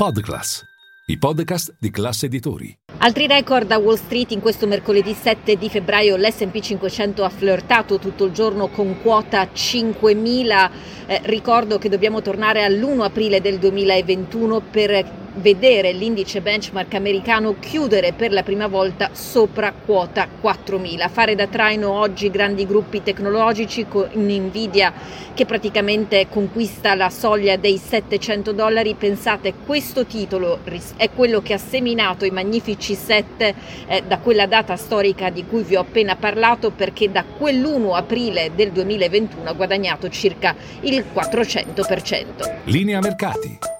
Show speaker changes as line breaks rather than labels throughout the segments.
Podclass, i podcast di classe editori.
Altri record a Wall Street in questo mercoledì 7 di febbraio l'S&P 500 ha flirtato tutto il giorno con quota 5000. Eh, ricordo che dobbiamo tornare all'1 aprile del 2021 per vedere l'indice benchmark americano chiudere per la prima volta sopra quota 4000. Fare da traino oggi grandi gruppi tecnologici con Nvidia che praticamente conquista la soglia dei 700 dollari. Pensate, questo titolo è quello che ha seminato i magnifici 7 eh, da quella data storica di cui vi ho appena parlato perché da quell'1 aprile del 2021 ha guadagnato circa il 400%.
Linea mercati.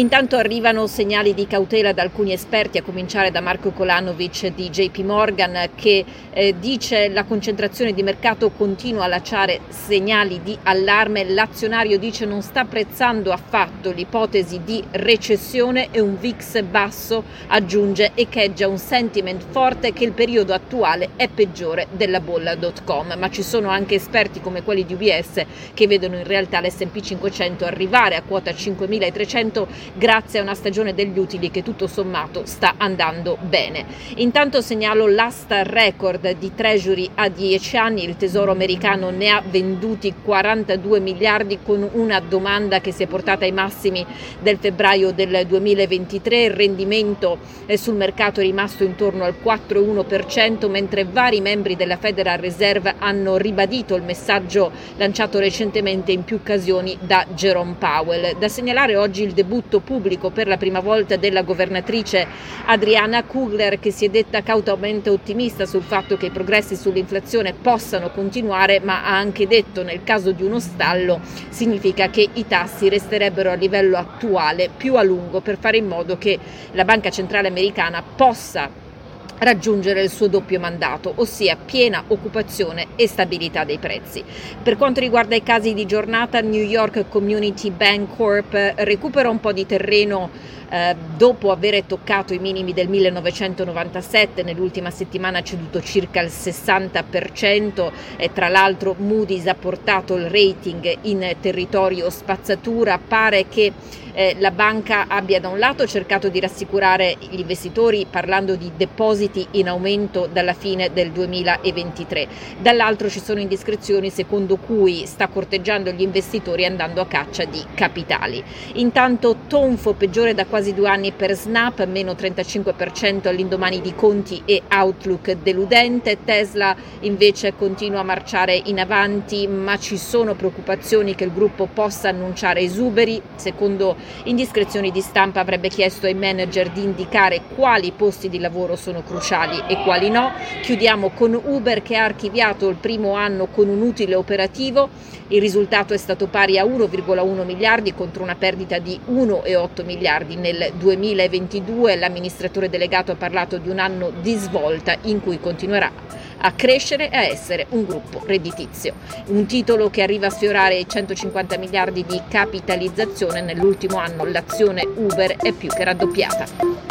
Intanto arrivano segnali di cautela da alcuni esperti, a cominciare da Marco Kolanovic di JP Morgan, che eh, dice la concentrazione di mercato continua a lasciare segnali di allarme. L'azionario dice non sta apprezzando affatto l'ipotesi di recessione e un VIX basso, aggiunge, echeggia un sentiment forte che il periodo attuale è peggiore della bolla.com. Ma ci sono anche esperti come quelli di UBS che vedono in realtà l'SP 500 arrivare a quota 5300 grazie a una stagione degli utili che tutto sommato sta andando bene. Intanto segnalo l'asta record di Treasury a 10 anni, il Tesoro americano ne ha venduti 42 miliardi con una domanda che si è portata ai massimi del febbraio del 2023, il rendimento sul mercato è rimasto intorno al 4,1% mentre vari membri della Federal Reserve hanno ribadito il messaggio lanciato recentemente in più occasioni da Jerome Powell. Da segnalare oggi il debutto debutto pubblico per la prima volta della governatrice Adriana Kugler che si è detta cautamente ottimista sul fatto che i progressi sull'inflazione possano continuare ma ha anche detto nel caso di uno stallo significa che i tassi resterebbero a livello attuale più a lungo per fare in modo che la Banca Centrale Americana possa raggiungere il suo doppio mandato, ossia piena occupazione e stabilità dei prezzi. Per quanto riguarda i casi di giornata, New York Community Bank Corp recupera un po' di terreno eh, dopo aver toccato i minimi del 1997, nell'ultima settimana ha ceduto circa il 60% e tra l'altro Moody's ha portato il rating in territorio spazzatura, pare che eh, la banca abbia da un lato cercato di rassicurare gli investitori parlando di depositi in aumento dalla fine del 2023, dall'altro ci sono indiscrezioni secondo cui sta corteggiando gli investitori andando a caccia di capitali. Intanto tonfo peggiore da quasi due anni per Snap, meno 35% all'indomani di conti e outlook deludente, Tesla invece continua a marciare in avanti ma ci sono preoccupazioni che il gruppo possa annunciare esuberi, secondo indiscrezioni di stampa avrebbe chiesto ai manager di indicare quali posti di lavoro sono cruciali e quali no. Chiudiamo con Uber che ha archiviato il primo anno con un utile operativo. Il risultato è stato pari a 1,1 miliardi contro una perdita di 1,8 miliardi nel 2022. L'amministratore delegato ha parlato di un anno di svolta in cui continuerà a crescere e a essere un gruppo redditizio. Un titolo che arriva a sfiorare i 150 miliardi di capitalizzazione nell'ultimo anno l'azione Uber è più che raddoppiata.